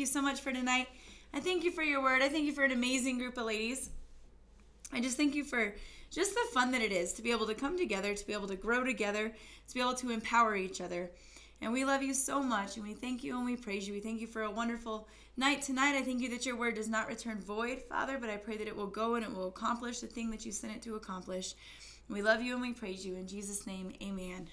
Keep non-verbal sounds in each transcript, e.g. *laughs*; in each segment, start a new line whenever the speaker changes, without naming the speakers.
you so much for tonight. I thank you for your word. I thank you for an amazing group of ladies. I just thank you for just the fun that it is to be able to come together, to be able to grow together, to be able to empower each other. And we love you so much, and we thank you and we praise you. We thank you for a wonderful night tonight. I thank you that your word does not return void, Father, but I pray that it will go and it will accomplish the thing that you sent it to accomplish. We love you and we praise you. In Jesus' name, amen.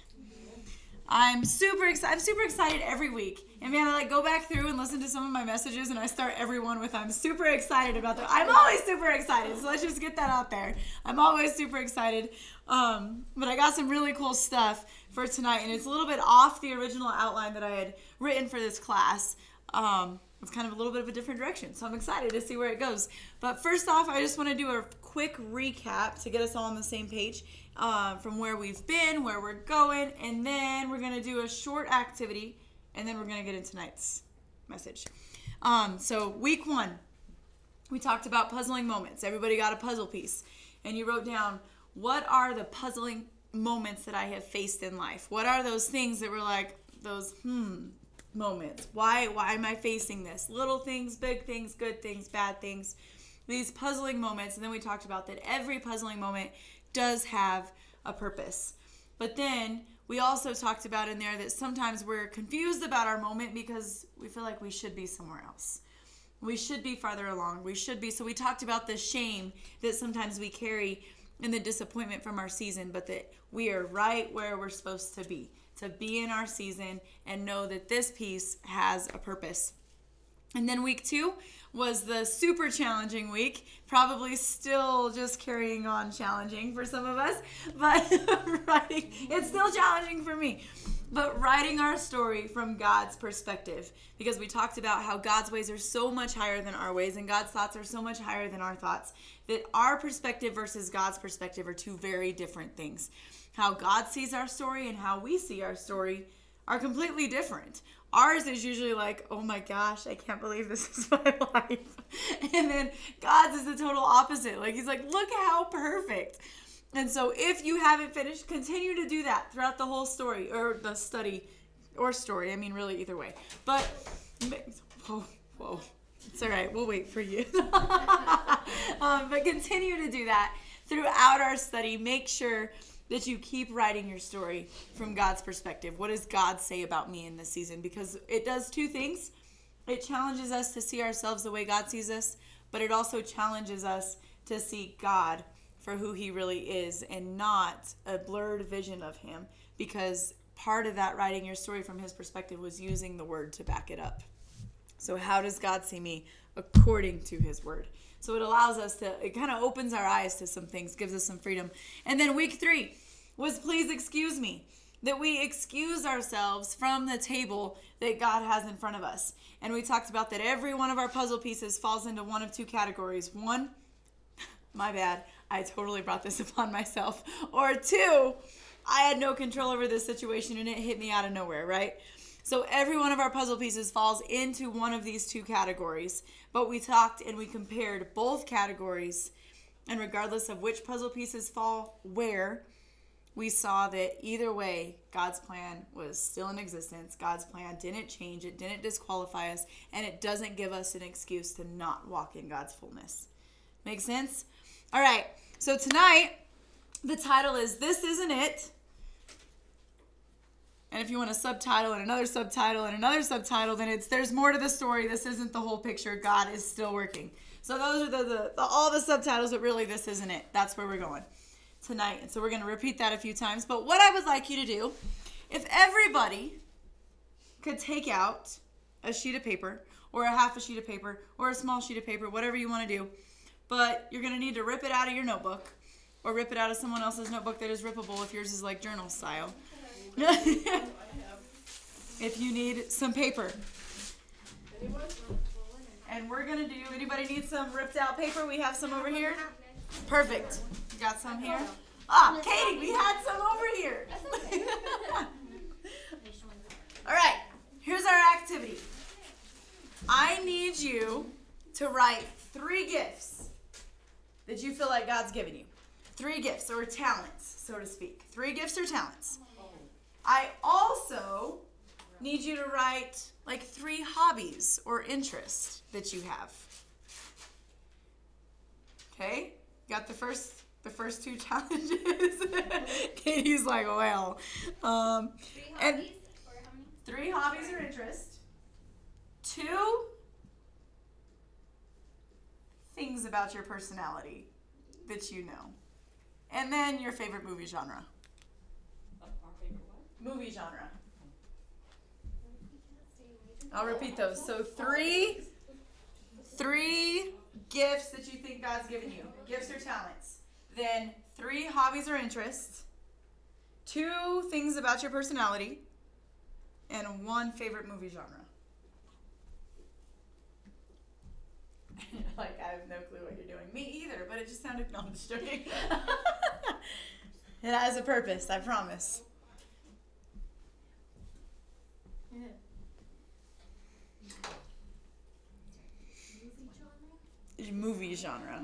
I'm super excited. I'm super excited every week. And man, I like go back through and listen to some of my messages, and I start every one with "I'm super excited about that." I'm always super excited. So let's just get that out there. I'm always super excited. Um, but I got some really cool stuff for tonight, and it's a little bit off the original outline that I had written for this class. Um, it's kind of a little bit of a different direction, so I'm excited to see where it goes. But first off, I just want to do a quick recap to get us all on the same page uh, from where we've been, where we're going, and then we're going to do a short activity, and then we're going to get into tonight's message. Um, so, week one, we talked about puzzling moments. Everybody got a puzzle piece, and you wrote down what are the puzzling moments that I have faced in life? What are those things that were like those hmm moments? Why why am I facing this? Little things, big things, good things, bad things. These puzzling moments, and then we talked about that every puzzling moment does have a purpose. But then we also talked about in there that sometimes we're confused about our moment because we feel like we should be somewhere else. We should be farther along. We should be. So we talked about the shame that sometimes we carry and the disappointment from our season, but that we are right where we're supposed to be, to be in our season and know that this piece has a purpose. And then week two was the super challenging week. Probably still just carrying on challenging for some of us, *laughs* but writing, it's still challenging for me. But writing our story from God's perspective, because we talked about how God's ways are so much higher than our ways, and God's thoughts are so much higher than our thoughts, that our perspective versus God's perspective are two very different things. How God sees our story and how we see our story are completely different. Ours is usually like, oh my gosh, I can't believe this *laughs* is my life. And then God's is the total opposite. Like, He's like, look how perfect. And so, if you haven't finished, continue to do that throughout the whole story or the study or story. I mean, really, either way. But, whoa, whoa. It's all right. We'll wait for you. *laughs* um, but continue to do that throughout our study. Make sure that you keep writing your story from God's perspective. What does God say about me in this season? Because it does two things. It challenges us to see ourselves the way God sees us, but it also challenges us to see God for who he really is and not a blurred vision of him because part of that writing your story from his perspective was using the word to back it up. So how does God see me according to his word? So it allows us to, it kind of opens our eyes to some things, gives us some freedom. And then week three was please excuse me. That we excuse ourselves from the table that God has in front of us. And we talked about that every one of our puzzle pieces falls into one of two categories. One, *laughs* my bad, I totally brought this *laughs* upon myself. Or two, I had no control over this situation and it hit me out of nowhere, right? So every one of our puzzle pieces falls into one of these two categories. But we talked and we compared both categories. And regardless of which puzzle pieces fall where, we saw that either way, God's plan was still in existence. God's plan didn't change, it didn't disqualify us, and it doesn't give us an excuse to not walk in God's fullness. Make sense? All right, so tonight, the title is This Isn't It and if you want a subtitle and another subtitle and another subtitle, then it's there's more to the story. This isn't the whole picture. God is still working. So those are the, the, the all the subtitles, but really this isn't it. That's where we're going tonight. And so we're going to repeat that a few times. But what I would like you to do, if everybody could take out a sheet of paper or a half a sheet of paper or a small sheet of paper, whatever you want to do, but you're going to need to rip it out of your notebook or rip it out of someone else's notebook that is rippable if yours is like journal style. *laughs* if you need some paper. And we're gonna do. Anybody need some ripped out paper? We have some over here. Perfect. Got some here. Ah, Katie, we had some over here. *laughs* All right. Here's our activity. I need you to write three gifts that you feel like God's given you. Three gifts or talents, so to speak. Three gifts or talents. I also need you to write like three hobbies or interests that you have. Okay? Got the first the first two *laughs* challenges. *laughs* Katie's like, well, um,
Three
and
or how many?
three hobbies or interests, two things about your personality that you know, and then your favorite movie genre. Movie genre. I'll repeat those. So three, three gifts that you think God's given you, gifts or talents. Then three hobbies or interests, two things about your personality, and one favorite movie genre. *laughs* like I have no clue what you're doing. Me either, but it just sounded no, I'm just joking. it has a purpose, I promise. Movie genre.
I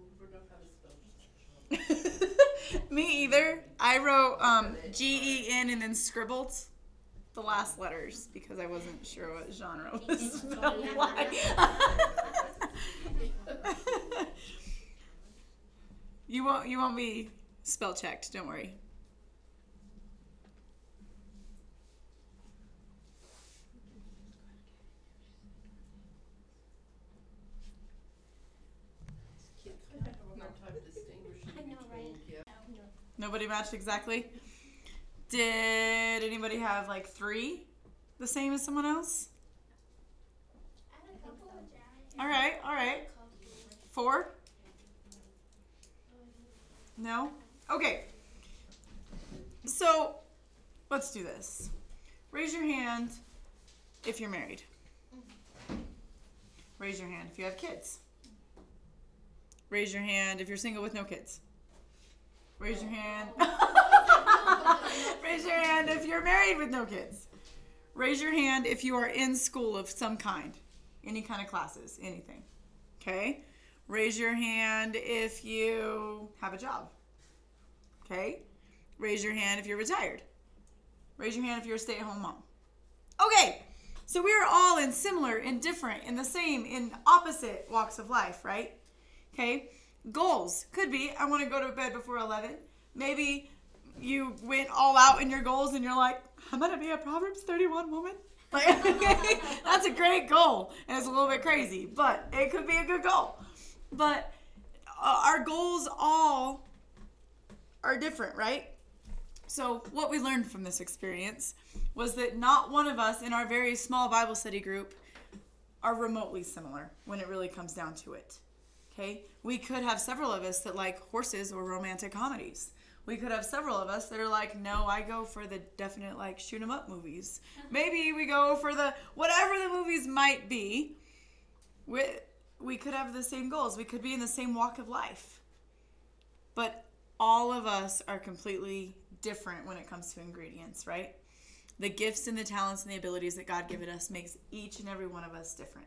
never know how to spell.
Me either. I wrote um, G E N and then scribbled the last letters because I wasn't sure what genre was *laughs* spelled like. *laughs* *laughs* you won't. You won't be spell checked. Don't worry.
Kids have a hard time distinguishing
I know,
between
right?
gifts.
Nobody matched exactly. Did anybody have like three, the same as someone else? All right. All right. Four. No? Okay. So, let's do this. Raise your hand if you're married. Raise your hand if you have kids. Raise your hand if you're single with no kids. Raise your hand. *laughs* Raise your hand if you're married with no kids. Raise your hand if you are in school of some kind, any kind of classes, anything. Okay? Raise your hand if you have a job. Okay? Raise your hand if you're retired. Raise your hand if you're a stay at home mom. Okay, so we are all in similar, in different, in the same, in opposite walks of life, right? Okay, goals could be I want to go to bed before 11. Maybe you went all out in your goals and you're like, I'm going to be a Proverbs 31 woman. *laughs* Like, *laughs* that's a great goal, and it's a little bit crazy, but it could be a good goal. But uh, our goals all are different, right? So, what we learned from this experience was that not one of us in our very small Bible study group are remotely similar when it really comes down to it. Okay? We could have several of us that like horses or romantic comedies. We could have several of us that are like, no, I go for the definite like shoot 'em up movies. *laughs* Maybe we go for the whatever the movies might be. We we could have the same goals. We could be in the same walk of life. But all of us are completely different when it comes to ingredients, right? The gifts and the talents and the abilities that God given us makes each and every one of us different.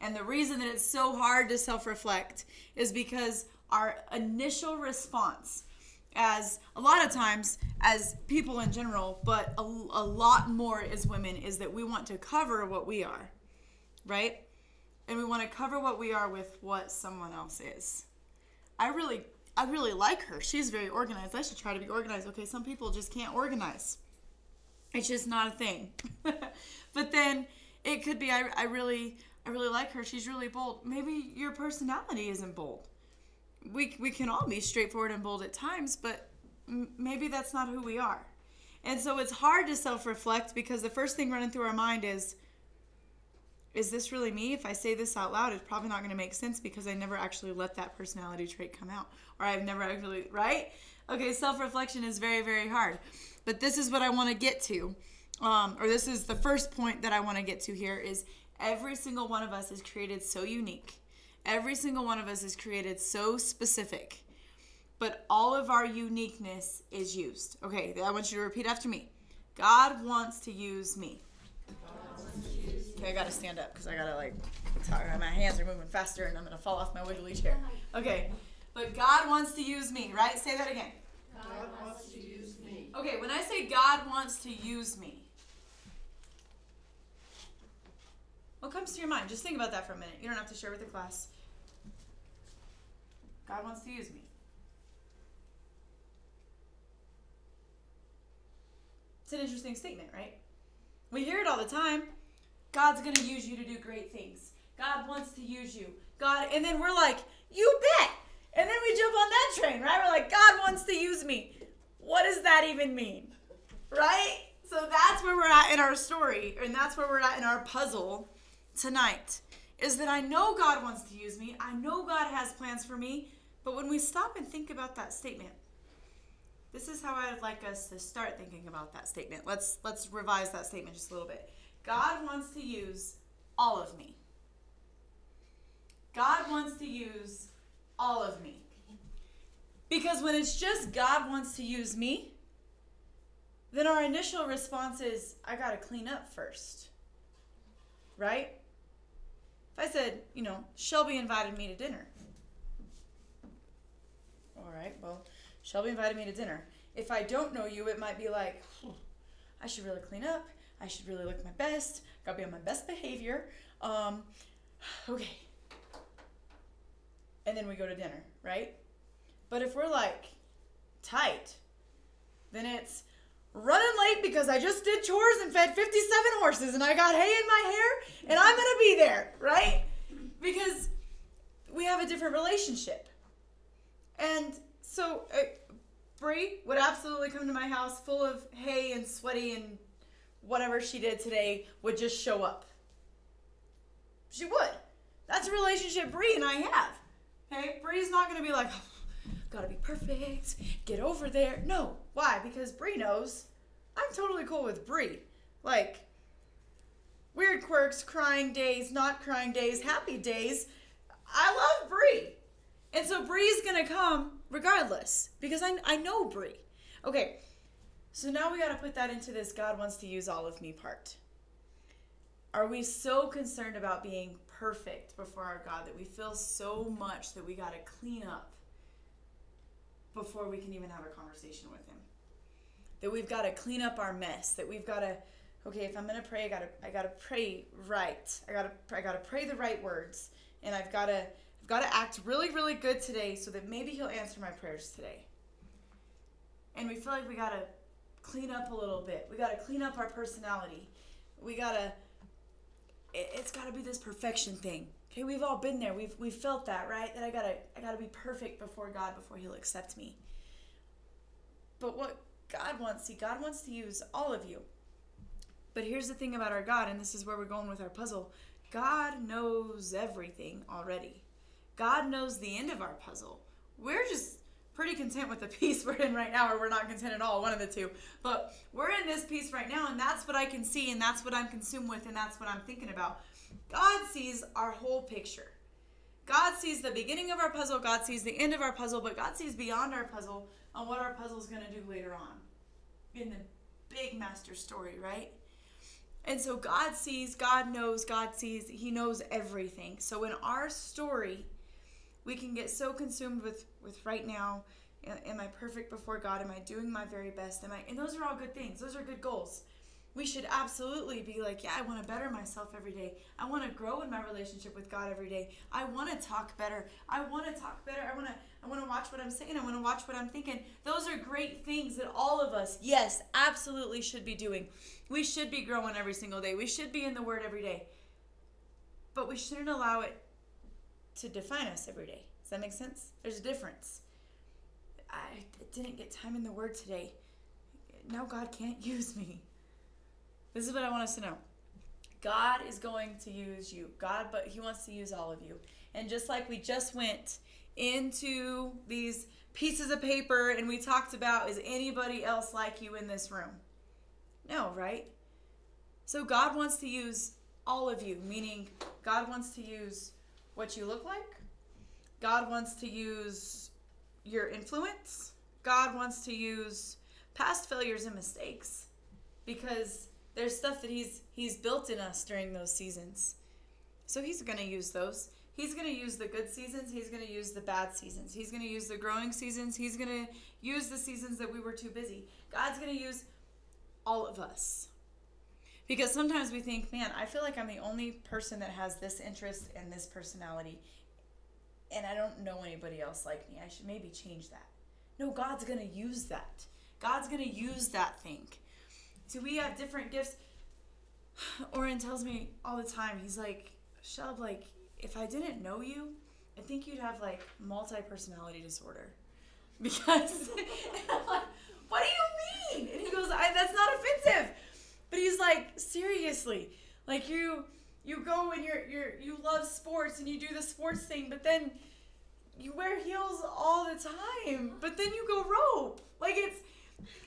And the reason that it's so hard to self-reflect is because our initial response as a lot of times as people in general, but a, a lot more as women is that we want to cover what we are, right? And we want to cover what we are with what someone else is. I really I really like her. She's very organized. I should try to be organized. Okay, some people just can't organize. It's just not a thing. *laughs* but then it could be I, I really I really like her. She's really bold. Maybe your personality isn't bold. We we can all be straightforward and bold at times, but m- maybe that's not who we are. And so it's hard to self-reflect because the first thing running through our mind is is this really me? If I say this out loud, it's probably not going to make sense because I never actually let that personality trait come out. Or I've never actually, right? Okay, self reflection is very, very hard. But this is what I want to get to. Um, or this is the first point that I want to get to here is every single one of us is created so unique. Every single one of us is created so specific. But all of our uniqueness is used. Okay, I want you to repeat after me. God wants to use me. Okay, I gotta stand up because I gotta like, talk. my hands are moving faster and I'm gonna fall off my wiggly chair. Okay, but God wants to use me, right? Say that again.
God wants to use me.
Okay, when I say God wants to use me, what comes to your mind? Just think about that for a minute. You don't have to share with the class. God wants to use me. It's an interesting statement, right? We hear it all the time. God's going to use you to do great things. God wants to use you. God, and then we're like, you bet. And then we jump on that train, right? We're like, God wants to use me. What does that even mean? Right? So that's where we're at in our story, and that's where we're at in our puzzle tonight. Is that I know God wants to use me. I know God has plans for me. But when we stop and think about that statement, this is how I'd like us to start thinking about that statement. Let's let's revise that statement just a little bit. God wants to use all of me. God wants to use all of me. Because when it's just God wants to use me, then our initial response is, I got to clean up first. Right? If I said, you know, Shelby invited me to dinner. All right, well, Shelby invited me to dinner. If I don't know you, it might be like, I should really clean up. I should really look my best. Gotta be on my best behavior. Um, *sighs* okay. And then we go to dinner, right? But if we're like tight, then it's running late because I just did chores and fed 57 horses and I got hay in my hair and I'm gonna be there, right? Because we have a different relationship. And so uh, Brie would absolutely come to my house full of hay and sweaty and whatever she did today would just show up. She would. That's a relationship Brie and I have. Okay? Brie's not gonna be like, oh, gotta be perfect, get over there. No. Why? Because Brie knows I'm totally cool with Brie. Like, weird quirks, crying days, not crying days, happy days. I love Brie. And so Brie's gonna come regardless because I, I know Brie. Okay, so now we gotta put that into this God wants to use all of me part. Are we so concerned about being perfect before our God that we feel so much that we gotta clean up before we can even have a conversation with Him? That we've gotta clean up our mess, that we've gotta okay, if I'm gonna pray, I gotta I gotta pray right. I gotta I gotta pray the right words, and I've gotta I've gotta act really really good today so that maybe He'll answer my prayers today. And we feel like we gotta clean up a little bit. We gotta clean up our personality. We gotta. It, it's gotta be this perfection thing. Okay, we've all been there. We've we've felt that, right? That I gotta I gotta be perfect before God before He'll accept me. But what God wants, see, God wants to use all of you. But here's the thing about our God, and this is where we're going with our puzzle God knows everything already. God knows the end of our puzzle. We're just pretty content with the *laughs* piece we're in right now, or we're not content at all, one of the two. But we're in this piece right now, and that's what I can see, and that's what I'm consumed with, and that's what I'm thinking about. God sees our whole picture. God sees the beginning of our puzzle, God sees the end of our puzzle, but God sees beyond our puzzle on what our puzzle is going to do later on in the big master story, right? And so God sees, God knows, God sees, He knows everything. So in our story, we can get so consumed with with right now. Am I perfect before God? Am I doing my very best? Am I? And those are all good things. Those are good goals. We should absolutely be like, yeah, I want to better myself every day. I want to grow in my relationship with God every day. I want to talk better. I want to talk better. I want to I want to watch what I'm saying. I want to watch what I'm thinking. Those are great things that all of us, yes, absolutely should be doing. We should be growing every single day. We should be in the Word every day. But we shouldn't allow it to define us every day. Does that make sense? There's a difference. I didn't get time in the Word today. Now God can't *laughs* use me. This is what I want us to know. God is going to use you. God, but He wants to use all of you. And just like we just went into these pieces of paper and we talked about is anybody else like you in this room? No, right? So God wants to use all of you, meaning God wants to use what you look like. God wants to use your influence. God wants to use past failures and mistakes because there's stuff that he's he's built in us during those seasons. So he's going to use those. He's going to use the good seasons. He's going to use the bad seasons. He's going to use the growing seasons. He's going to use the seasons that we were too busy. God's going to use all of us. Because sometimes we think, man, I feel like I'm the only person that has this interest and this personality. And I don't know anybody else like me. I should maybe change that. No, God's going to use that. God's going to use that thing. So we have different gifts. *sighs* Oren tells me all the time, he's like, Shelb, like, if I didn't know you, I think you'd have like multi personality disorder. *laughs* Because *laughs* like, what do you mean? And he goes, I, that's not offensive. But he's like, seriously, like you you go and you're you're you love sports and you do the sports thing, but then you wear heels all the time. But then you go rope. Like it's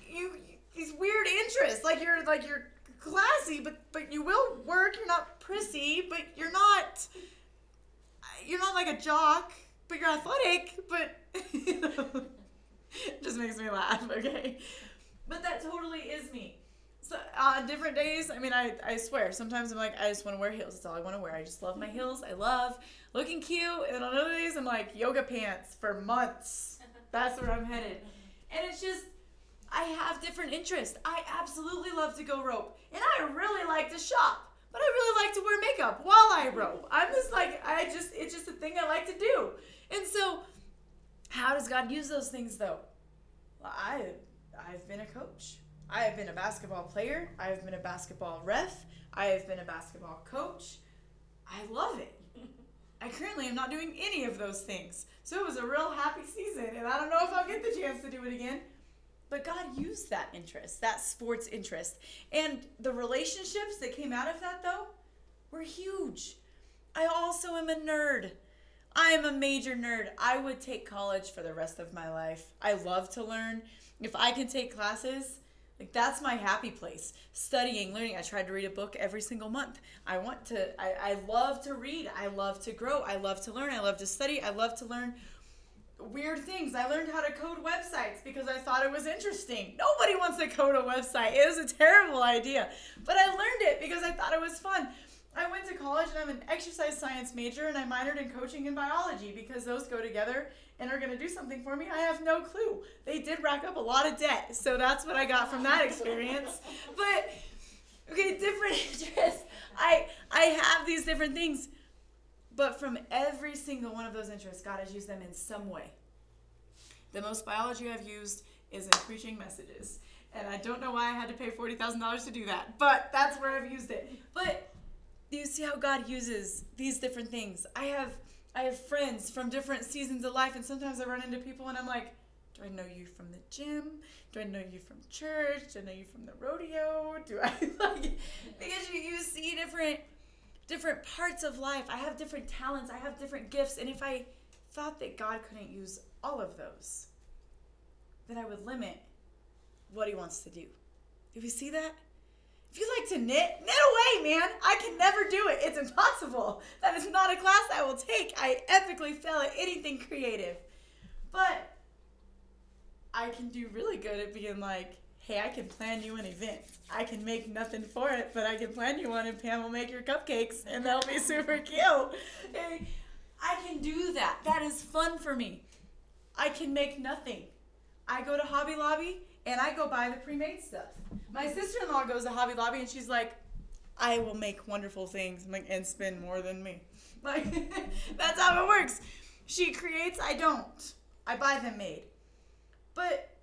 you these weird interests. Like you're like you're classy, but but you will work. You're not prissy, but you're not you're not like a jock, but you're athletic. But *laughs* you know, it just makes me laugh. *laughs* Okay, but that totally is me. So on different days, I mean, I, I swear, sometimes I'm like, I just want to wear heels. That's all I want to wear. I just love my mm-hmm. heels. I love looking cute. And on other days, I'm like, yoga pants for months. *laughs* That's where I'm headed. Mm-hmm. And it's just, I have different interests. I absolutely love to go rope. And I really like to shop. But I really like to wear makeup while I rope. I'm just like, I just, it's just a thing I like to do. And so, how does God use those things though? Well, I, I've been a coach. I have been a basketball player. I have been a basketball ref. I have been a basketball coach. I love it. *laughs* I currently am not doing any of those things. So it was a real happy season, and I don't know if I'll get the chance to do it again. But God used that interest, that sports interest. And the relationships that came out of that, though, were huge. I also am a nerd. I am a major nerd. I would take college for the rest of my life. I love to learn. If I can take classes, like that's my happy place. Studying, learning. I tried to read a book every single month. I want to I, I love to read. I love to grow. I love to learn. I love to study. I love to learn weird things. I learned how to code websites because I thought it was interesting. Nobody wants to code a website. It was a terrible idea. But I learned it because I thought it was fun. I went to college and I'm an exercise science major and I minored in coaching and biology because those go together and are going to do something for me. I have no clue. They did rack up a lot of debt. So that's what I got from that experience. but okay, different *laughs* interests. I I have these different things. But from every single one of those interests, God has used them in some way. The most biology I've used is in preaching messages. And I don't know why I had to pay $40,000 to do that, but that's where I've used it. But you see how God uses these different things? I have I have friends from different seasons of life and sometimes I run into people and I'm like, do I know you from the gym? Do I know you from church? Do I know you from the rodeo? Do I *laughs* like because you, you see different different parts of life. I have different talents, I have different gifts, and if I thought that God couldn't use all of those, then I would limit what he wants to do. Do you see that? If you like to knit, knit away, man. I can never do it. It's impossible. That is not a class I will take. I epically fail at anything creative. But I can do really good at being like, hey, I can plan you an event. I can make nothing for it, but I can plan you one and Pam will make your cupcakes and they'll be *laughs* super cute. Hey, I can do that. That is fun for me. I can make nothing. I go to Hobby Lobby and I go buy the pre-made stuff. My sister-in-law goes to Hobby Lobby and she's like, I will make wonderful things and spend more than me. *laughs* Like *laughs* that's how it works. She creates, I don't. I buy them made. But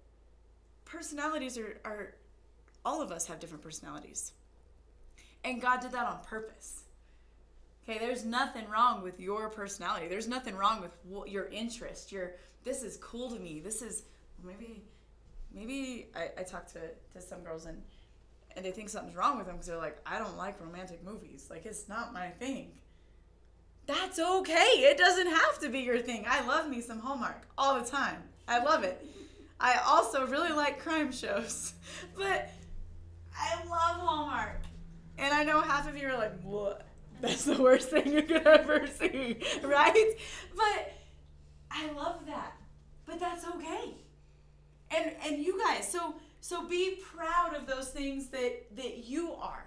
personalities are, are all of us have different personalities. And God did that on purpose. Okay, there's nothing wrong with your personality. There's nothing wrong with your interest. Your this is cool to me. This is maybe maybe I, I talk to, to some girls and and they think something's wrong with them because they're like, I don't like romantic movies. Like it's not my thing. That's okay. It doesn't have to be your thing. I love me some Hallmark all the time. I love it. I also really like crime shows, *laughs* but I love Hallmark. And I know half of you are like, what? That's the worst thing you could ever see, *laughs* right? But I love that. But that's okay. And and you guys, so so be proud of those things that that you are.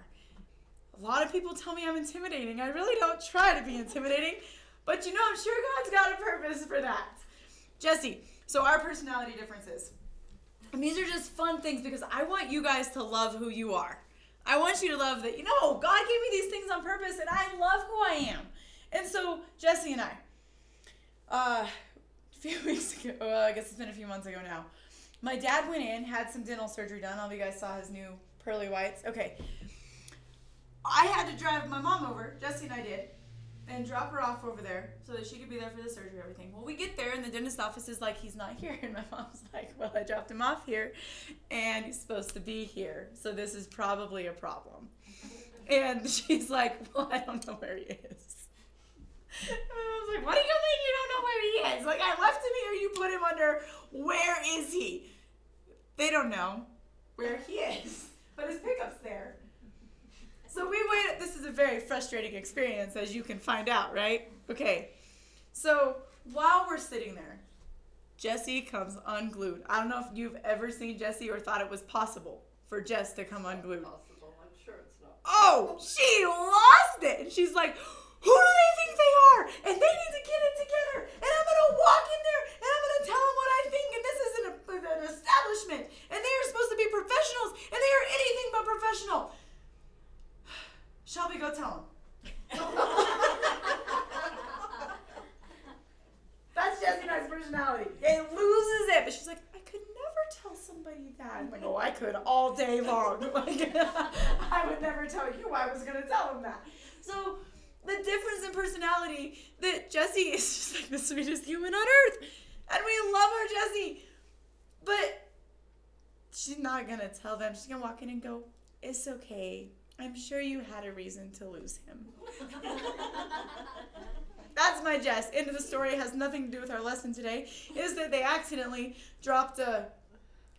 A lot of people tell me I'm intimidating. I really don't try to be intimidating, But you know, I'm sure God's got a purpose for that. Jesse, so our personality differences. And these are just fun things because I want you guys to love who you are. I want you to love that, you know, God gave me these things on purpose and I love who I am. And so, Jesse and I, uh, *laughs* a few weeks ago, well, I guess it's been a few months ago now, my dad went in, had some dental surgery done. All of you guys saw his new pearly whites. Okay. I had to drive my mom over, Jesse and I did, and drop her off over there so that she could be there for the surgery and everything. Well, we get there, and the dentist office is like, he's not *laughs* here. And my mom's like, well, I dropped him off here, and he's supposed to be here. So this is probably a problem. And she's like, well, I don't know where he is. And I was like, what do you mean you don't know where he is? Like, I left him here, you put him under, where is he? They don't know where he is, but his pickup's there. So we wait. This is a very frustrating experience, as you can find out, right? Okay. So while we're sitting there, Jesse comes unglued. I don't know if you've ever seen Jesse or thought it was possible for Jess to come unglued.
Possible, I'm sure it's not.
Oh, she lost it. And she's like, who do they think they are? And they need to get it together. And I'm going to walk in there and I'm going to tell them what I think. And this is an, an establishment. And they are supposed to be professionals. And they are anything but professional. Shelby, go tell them. That's Jesse and I's personality. It loses it. But she's like, I could never tell somebody that. I'm like, oh, I could all day long. *laughs* Like, *laughs* I would never tell you I was going to tell them that. So, the difference in personality that Jesse is just like the sweetest human on earth. And we love our Jesse. But she's not going to tell them. She's going to walk in and go, It's okay. I'm sure you had a reason to lose him. *laughs* That's my Jess. End of the story has nothing to do with our lesson today. Is that they accidentally dropped a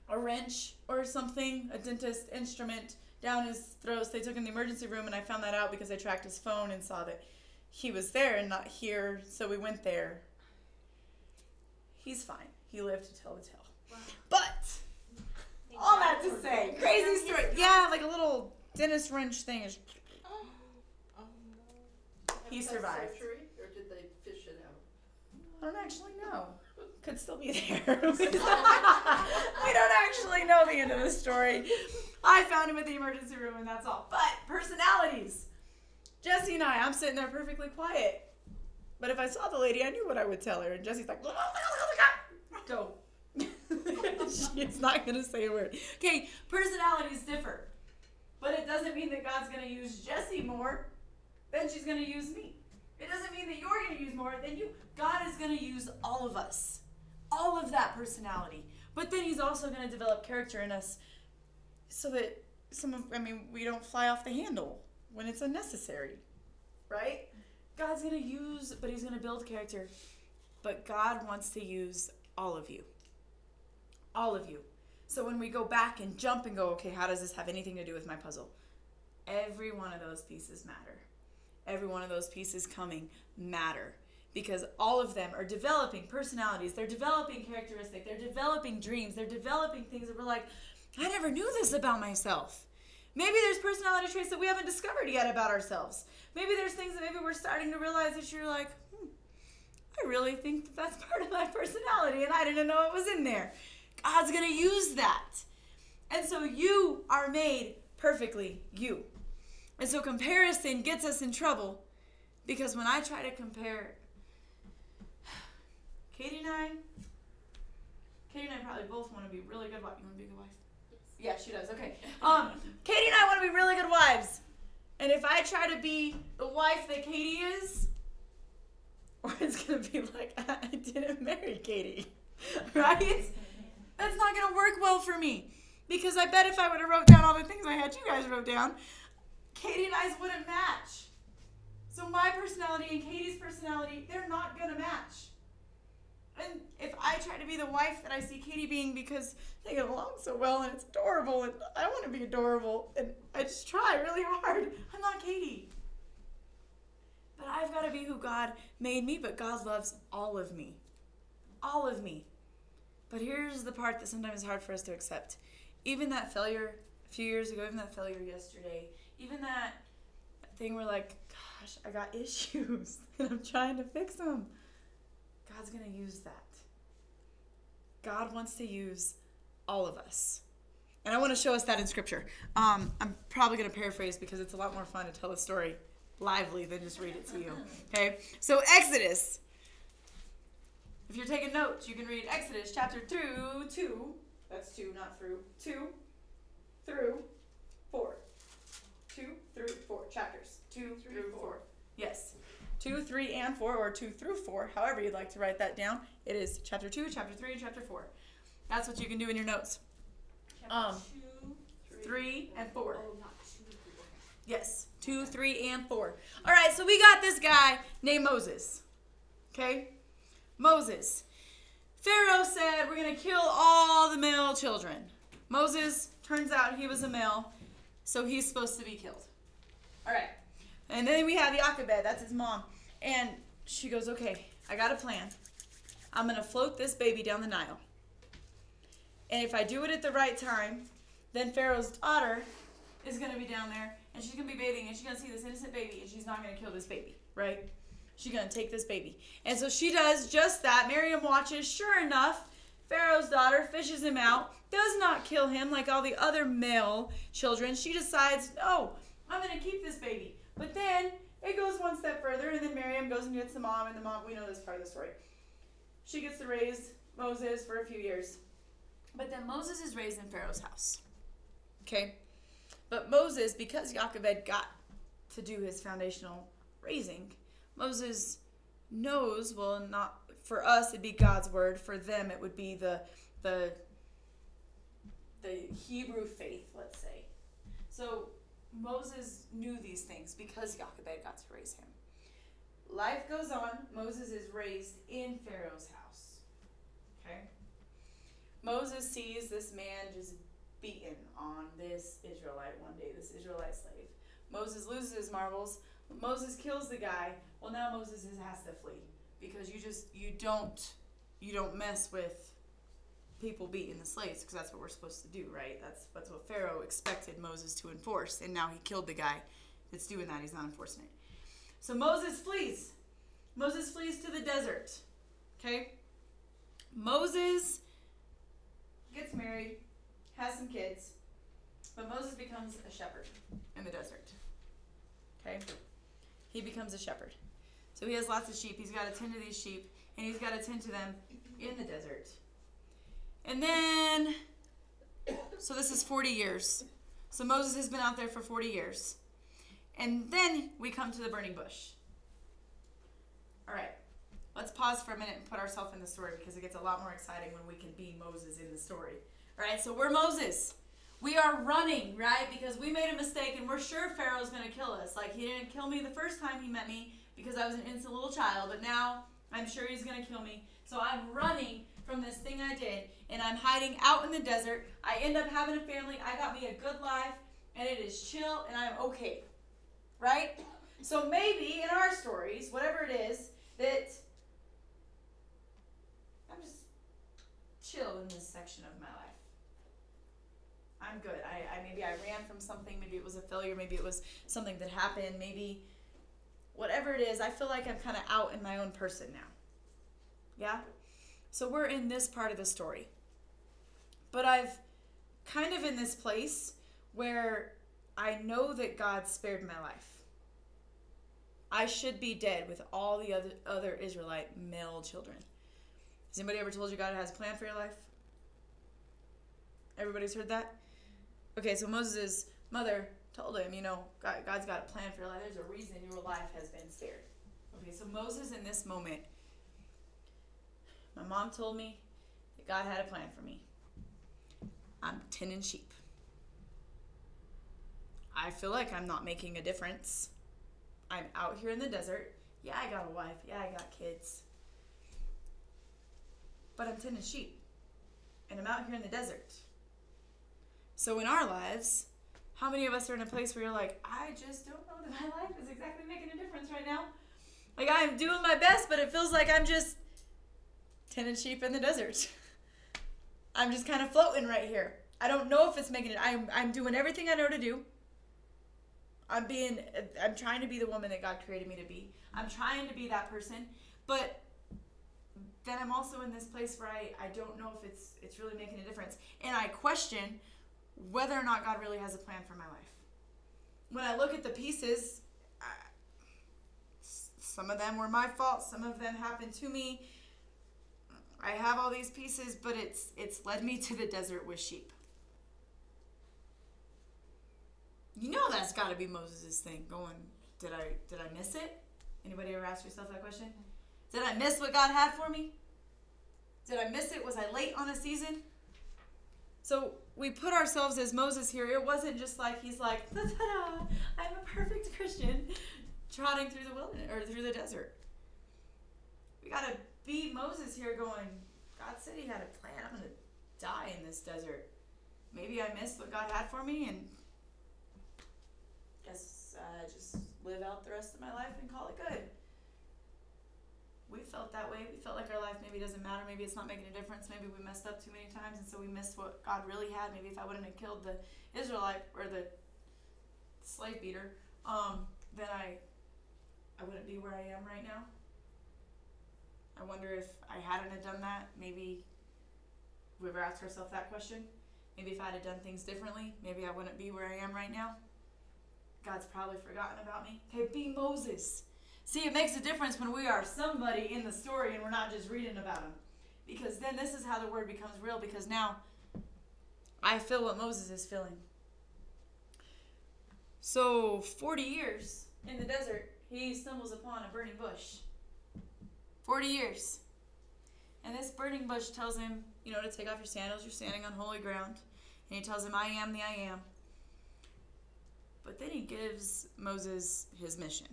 a wrench or something, a dentist instrument down his throat. So they took him to the emergency room, and I found that out because I tracked his phone and saw that he was there and not here. So we went there. He's fine. He lived to tell the tale. But all that to say, crazy story. Yeah, like a little dentist wrench thing is.
Oh, no.
He
Have had
survived.
Surgery, or did they fish it out?
I don't actually know. Could still be there. we don't actually know the end of the story. I found him at the emergency room, and that's all. But personalities. Jesse and I, I'm sitting there perfectly quiet. But if I saw the lady, I knew what I would tell her. And Jesse's like, go. She's not going to say a word. Okay, personalities differ. But it doesn't mean that God's going to use Jesse more than she's going to use me. It doesn't mean that you're going to use more than you. God is going to use all of us, all of that personality. But then He's also going to develop character in us so that some of, I mean, we don't fly off the handle when it's unnecessary, right? God's going to use, but He's going to build character. But God wants to use all of you. All of you. So when we go back and jump and go, okay, how does this have anything to do with my puzzle? Every one of those pieces matter. Every one of those pieces coming matter because all of them are developing personalities, they're developing characteristics, they're developing dreams, they're developing things that we're like, I never knew this about myself. Maybe there's personality traits that we haven't discovered yet about ourselves. Maybe there's things that maybe we're starting to realize that you're like, hmm, I really think that that's *laughs* part of my personality and I didn't know it was in there. God's going to use that. And so you are made perfectly you. And so comparison gets us in trouble because when I try to compare *sighs* Katie and I, Katie and I probably both want to be really good wives. You want to be a good wife? Yeah, she does. Okay. Um, Katie and I want to be really good wives. And if I try to be the wife that Katie is, it's going to be like, *laughs* I didn't marry Katie, *laughs* right? That's not going to work well for me. Because I bet if I would have wrote down all the things I had you guys wrote down, Katie and I's wouldn't match. So my personality and Katie's personality, they're not going to match. And if I try to be the wife that I see Katie being because they get along so well and it's adorable and I want to be adorable and I just try really hard, I'm not Katie. But I've got to be who God made me, but God loves all of me. All of me. But here's the part that sometimes is hard for us to accept. Even that failure a few years ago, even that failure yesterday, even that thing where like, gosh, I got *laughs* issues and I'm trying to fix them. God's going to use that. God wants to use all of us. And I want to show us that in scripture. Um, I'm probably going to paraphrase because it's a lot more fun to tell a story lively than just read it to you. Okay? So, Exodus. If you're taking notes, you can read Exodus chapter 2, 2. That's 2, not through. 2 through 4. 2 through 4 chapters. 2 through 4. Yes. 2, 3, and 4, or 2 through 4, however you'd like to write that down. It is chapter 2, chapter 3, and chapter 4. That's what you can do in your notes. Um,
Two.
3 and 4.
Oh, not two. three, okay.
Yes, 2, 3, and 4. All right, so we got this guy named Moses. Okay? Moses. Pharaoh said, We're going to kill all the male children. Moses, turns out he was a male, so he's supposed to be killed. All right. And then we have Jochebed, that's his mom. And she goes, Okay, I got a plan. I'm going to float this baby down the Nile. And if I do it at the right time, then Pharaoh's daughter is going to be down there and she's going to be bathing and she's going to see this innocent baby and she's not going to kill this baby, right? She's to take this baby. And so she does just that. Miriam watches. Sure enough, Pharaoh's daughter fishes him out, does not kill him like all the other male children. She decides, no, I'm to keep this baby. But then it goes one step further, and then Miriam goes and gets the mom, and the mom, we know this part of the story. She gets to raise Moses for a few years. But then Moses is raised in Pharaoh's house. Okay? But Moses, because Jochebed got to do his foundational raising, Moses knows, well, not for us it'd be God's word, for them it would be the the the Hebrew faith, let's say. So Moses knew these things because Jochebed got to raise him. Life goes on. Moses is raised in Pharaoh's house. Okay? Moses sees this man just beaten on this Israelite one day, this Israelite slave. Moses loses his marbles. Moses kills the guy. Well, now Moses is, has to flee because you just you don't you don't mess with people beating the slaves because that's what we're supposed to do, right? That's that's what Pharaoh expected Moses to enforce, and now he killed the guy that's doing that. He's not enforcing it. So Moses flees. Moses flees to the desert. Okay. Moses gets married, has some kids, but Moses becomes a shepherd in the desert. Okay? He becomes a shepherd. So he has lots of sheep. He's got to tend to these sheep, and he's got to tend to them in the desert. And then, so this is 40 years. So Moses has been out there for 40 years. And then we come to the burning bush. All right, let's pause for a minute and put ourselves in the story because it gets a lot more exciting when we can be Moses in the story. All right, so we're Moses. We are running, right? Because we made a mistake and we're sure Pharaoh's going to kill us. Like, he didn't kill me the first time he met me because I was an innocent little child, but now I'm sure he's going to kill me. So I'm running from this thing I did and I'm hiding out in the desert. I end up having a family. I got me a good life and it is chill and I'm okay. Right? So maybe in our stories, whatever it is, that I'm just chill in this section of my life. I'm good. I, I maybe I ran from something, maybe it was a failure, maybe it was something that happened, maybe whatever it is, I feel like I'm kind of out in my own person now. Yeah? So we're in this part of the story. But I've kind of in this place where I know that God spared my life. I should be dead with all the other other Israelite male children. Has anybody ever told you God has a plan for your life? Everybody's heard that? Okay, so Moses' mother told him, you know, God, God's got a plan for your life. There's a reason your life has been spared. Okay, so Moses in this moment, my mom told me that God had a plan for me. I'm tending sheep. I feel like I'm not making a difference. I'm out here in the desert. Yeah, I got a wife. Yeah, I got kids. But I'm tending sheep. And I'm out here in the desert. So in our lives, how many of us are in a place where you're like, I just don't know that my life is exactly making a difference right now? Like I'm doing my best, but it feels like I'm just tending sheep in the desert. *laughs* I'm just kind of floating right here. I don't know if it's making it. I'm, I'm doing everything I know to do. I'm being I'm trying to be the woman that God created me to be. I'm trying to be that person, but then I'm also in this place where I, I don't know if it's it's really making a difference. And I question whether or not God really has a plan for my life. When I look at the pieces, I, some of them were my fault, some of them happened to me. I have all these pieces, but it's it's led me to the desert with sheep. You know that's got to be Moses' thing. Going, did I did I miss it? Anybody ever ask yourself that question? Mm-hmm. Did I miss what God had for me? Did I miss it? Was I late on a season? So we put ourselves as Moses here. It wasn't just like he's like, ta-da, I'm a perfect Christian, trotting through the wilderness or through the desert. We gotta be Moses here, going. God said He had a plan. I'm gonna die in this desert. Maybe I missed what God had for me, and guess uh, just live out the rest of my life and call it good. We felt that way. We felt like our life maybe doesn't matter. Maybe it's not making a difference. Maybe we messed up too many times, and so we missed what God really had. Maybe if I wouldn't have killed the Israelite or the slave beater, um, then I, I wouldn't be where I am right now. I wonder if I hadn't have done that, maybe we ever asked ourselves that question? Maybe if I had done things differently, maybe I wouldn't be where I am right now. God's probably forgotten about me. Okay, be Moses. See, it makes a difference when we are somebody in the story and we're not just reading about them. Because then this is how the word becomes real, because now I feel what Moses is feeling. So, 40 years in the desert, he stumbles upon a burning bush. 40 years. And this burning bush tells him, you know, to take off your sandals, you're standing on holy ground. And he tells him, I am the I am. But then he gives Moses his mission.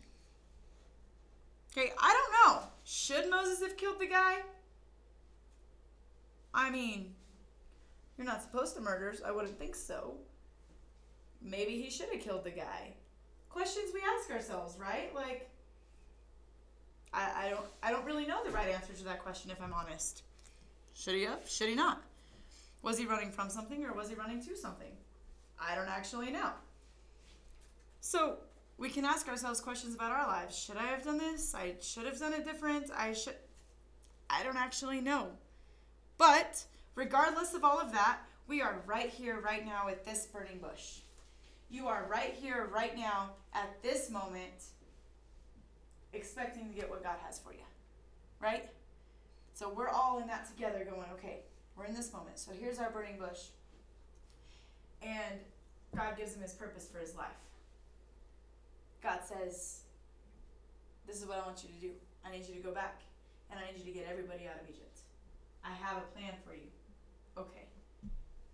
Okay, I don't know. Should Moses have killed the guy? I mean, you're not supposed to murder, I wouldn't think so. Maybe he should have killed the guy. Questions we ask ourselves, right? Like, I, I don't I don't really know the right answer to that question if I'm honest. Should he have? Should he not? Was he running from something or was he running to something? I don't actually know. So we can ask ourselves questions about our lives. Should I have done this? I should have done it different. I should I don't actually know. But regardless of all of that, we are right here, right now at this burning bush. You are right here, right now, at this moment, expecting to get what God has for you. Right? So we're all in that together going, okay, we're in this moment. So here's our burning bush. And God gives him his purpose for his life. God says, This is what I want you to do. I need you to go back and I need you to get everybody out of Egypt. I have a plan for you. Okay.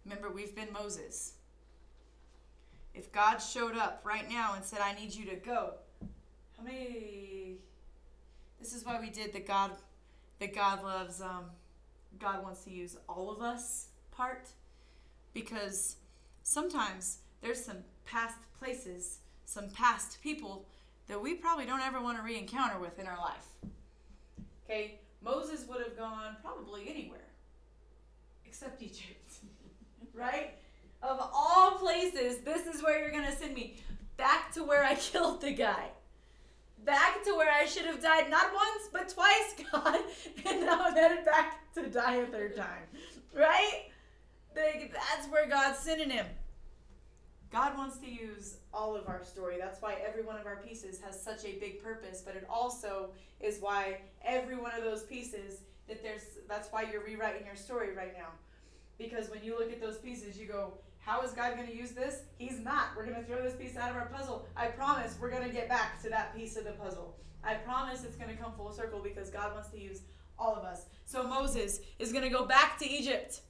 Remember, we've been Moses. If God showed up right now and said, I need you to go, how many. This is why we did the God that God loves, um, God wants to use all of us part. Because sometimes there's some past places, some past people that we probably don't ever want to re encounter with in our life. Okay, Moses would have gone probably anywhere except Egypt, *laughs* right? Of all places, this is where you're going to send me. Back to where I *laughs* killed the guy. Back to where I should have died not once, but twice, *laughs* God. And now I'm headed back to die a third time. Right? Like, That's where God's sending him. God wants to use all of our story. That's why every one of our pieces has such a big purpose, but it also is why every one of those pieces that there's that's why you're rewriting your story right now. Because when you look at those pieces, you go, how is God going to use this? He's not. We're going to throw this piece out of our puzzle. I promise we're going to get back to that piece of the puzzle. I promise it's going to come full circle because God wants to use all of us. So Moses is going to go back to Egypt,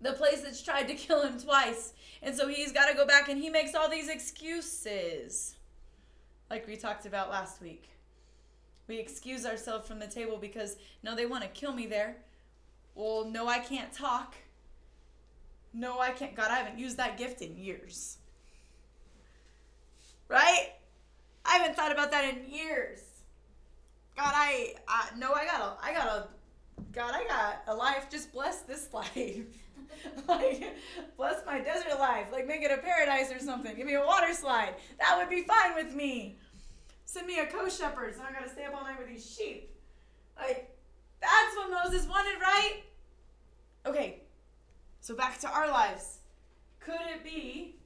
the place that's tried to kill him twice. And so he's got to go back and he makes all these excuses, like we talked about last week. We excuse ourselves from the table because, no, they want to kill me there. Well, no, I can't talk. No, I can't. God, I haven't used that gift in years. Right? I haven't thought about that in years. God, I, I no, I got a, I got a, God, I got a life. Just bless this *laughs* life. *laughs* like, bless my desert life. Like, make it a paradise or something. Give me a water slide. That would be fine with me. Send me a co shepherd so I gotta stay up all night with these sheep. Like, that's what Moses wanted, right? Okay, so back to our lives. Could it be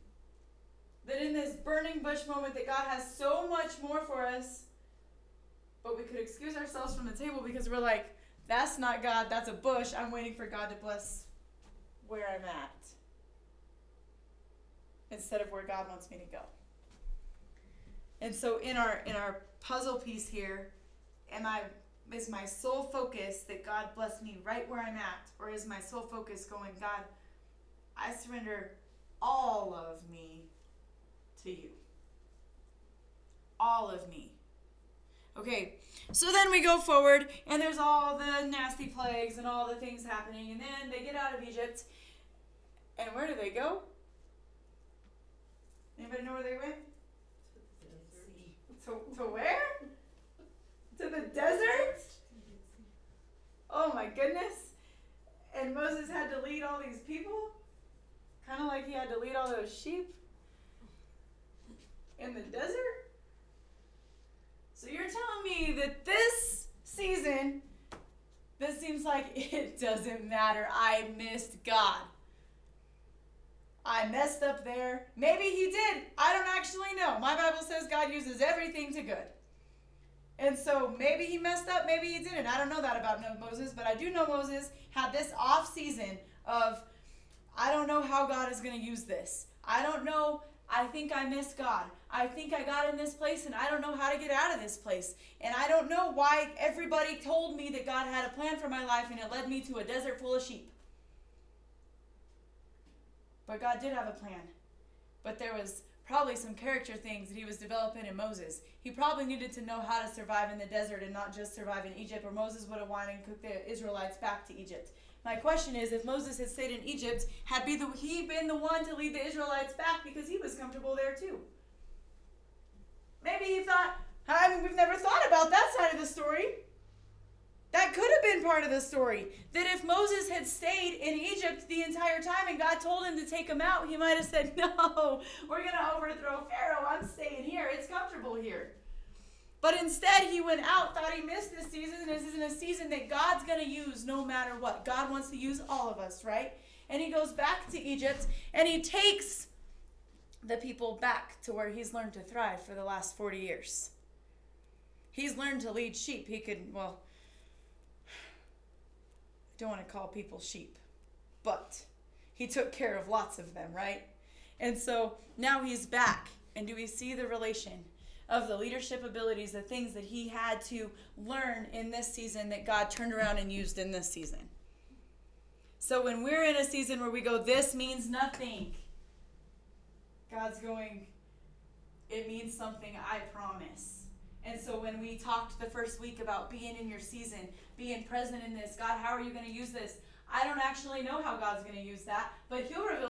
that in this burning bush moment that God has so much more for us, but we could excuse ourselves from the table because we're like, that's not God, that's a bush. I'm waiting for God to bless where I'm at instead of where God wants me to go. And so in our in our puzzle piece here, am I is my sole focus that God bless me right where I'm at or is my sole focus going God I surrender all of me to you. All of me. Okay, so then we go forward, and there's all the nasty plagues and all the things happening, and then they get out of Egypt. And where do they go? Anybody know where they went? To, to where? To the desert? Oh my goodness. And Moses had to lead all these people? Kind of like he had to lead all those sheep in the desert? You're telling me that this season, this seems like *laughs* it doesn't matter. I missed God. I messed up there. Maybe he did. I don't actually know. My Bible says God uses everything to good. And so maybe he messed up, maybe he didn't. I don't know that about Moses, but I do know Moses had this off season of I don't know how God is going to use this. I don't know. I think I missed God. I think I got in this place and I don't know how to get out of this place. And I don't know why everybody told me that God had a plan for my life and it led me to a desert full of sheep. But God did have a plan. But there was probably some character things that he was developing in Moses. He probably needed to know how to survive in the desert and not just survive in Egypt, or Moses would have wanted to cook the Israelites back to Egypt. My question is, if Moses had stayed in Egypt, had be the, he been the one to lead the Israelites back because he was comfortable there too? Maybe he thought, I mean, we've never thought about that side of the story. That could have been part of the story. That if Moses had stayed in Egypt the entire time and God told him to take him out, he might have said, *laughs* No, we're going to overthrow Pharaoh. I'm staying here. It's comfortable here. But instead, he went out, thought he missed this season, and this isn't a season that God's going to use no matter what. God wants to use all of us, right? And he goes back to Egypt and he takes the people back to where he's learned to thrive for the last 40 years. He's learned to lead sheep. He could, well, I don't want to call people sheep, but he took care of lots of them, right? And so now he's back. And do we see the relation of the leadership abilities, the things that he had to learn in this season that God turned around and used in this season? So when we're in a season where we go, this means nothing, God's going, it means something, I promise. And so when we talked the first week about being in your season, being present in this, God, how are you going to use this? I don't actually know how God's going to use that, but He'll reveal